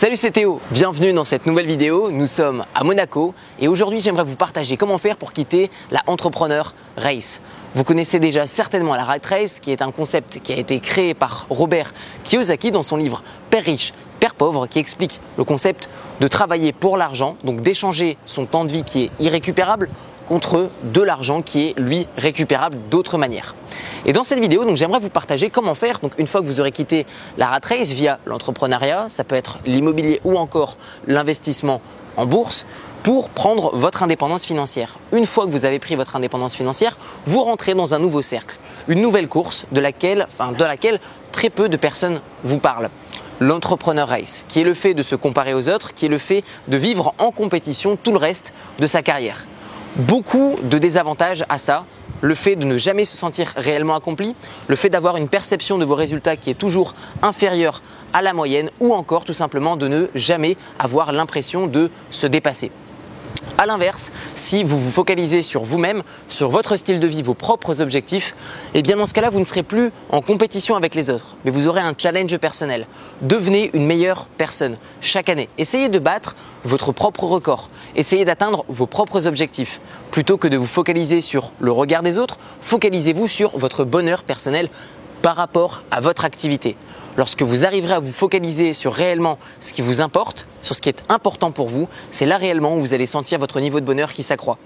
Salut c'est Théo, bienvenue dans cette nouvelle vidéo. Nous sommes à Monaco et aujourd'hui j'aimerais vous partager comment faire pour quitter la Entrepreneur Race. Vous connaissez déjà certainement la Rat Race qui est un concept qui a été créé par Robert Kiyosaki dans son livre Père riche, Père pauvre qui explique le concept de travailler pour l'argent, donc d'échanger son temps de vie qui est irrécupérable contre de l'argent qui est lui récupérable d'autres manières. Et dans cette vidéo, donc j'aimerais vous partager comment faire. Donc une fois que vous aurez quitté la rat race via l'entrepreneuriat, ça peut être l'immobilier ou encore l'investissement en bourse pour prendre votre indépendance financière. Une fois que vous avez pris votre indépendance financière, vous rentrez dans un nouveau cercle, une nouvelle course de laquelle, enfin, de laquelle très peu de personnes vous parlent l'entrepreneur race, qui est le fait de se comparer aux autres, qui est le fait de vivre en compétition tout le reste de sa carrière beaucoup de désavantages à ça. Le fait de ne jamais se sentir réellement accompli, le fait d'avoir une perception de vos résultats qui est toujours inférieure à la moyenne ou encore tout simplement de ne jamais avoir l'impression de se dépasser. A l'inverse, si vous vous focalisez sur vous-même, sur votre style de vie, vos propres objectifs, eh bien dans ce cas-là, vous ne serez plus en compétition avec les autres, mais vous aurez un challenge personnel. Devenez une meilleure personne chaque année. Essayez de battre votre propre record. Essayez d'atteindre vos propres objectifs. Plutôt que de vous focaliser sur le regard des autres, focalisez-vous sur votre bonheur personnel par rapport à votre activité. Lorsque vous arriverez à vous focaliser sur réellement ce qui vous importe, sur ce qui est important pour vous, c'est là réellement où vous allez sentir votre niveau de bonheur qui s'accroît.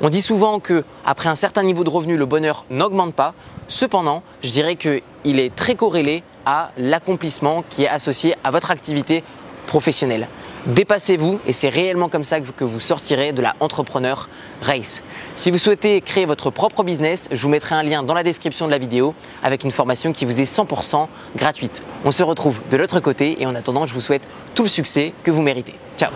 On dit souvent que après un certain niveau de revenu, le bonheur n'augmente pas. Cependant, je dirais qu'il est très corrélé à l'accomplissement qui est associé à votre activité professionnelle. Dépassez-vous et c'est réellement comme ça que vous sortirez de la entrepreneur race. Si vous souhaitez créer votre propre business, je vous mettrai un lien dans la description de la vidéo avec une formation qui vous est 100% gratuite. On se retrouve de l'autre côté et en attendant, je vous souhaite tout le succès que vous méritez. Ciao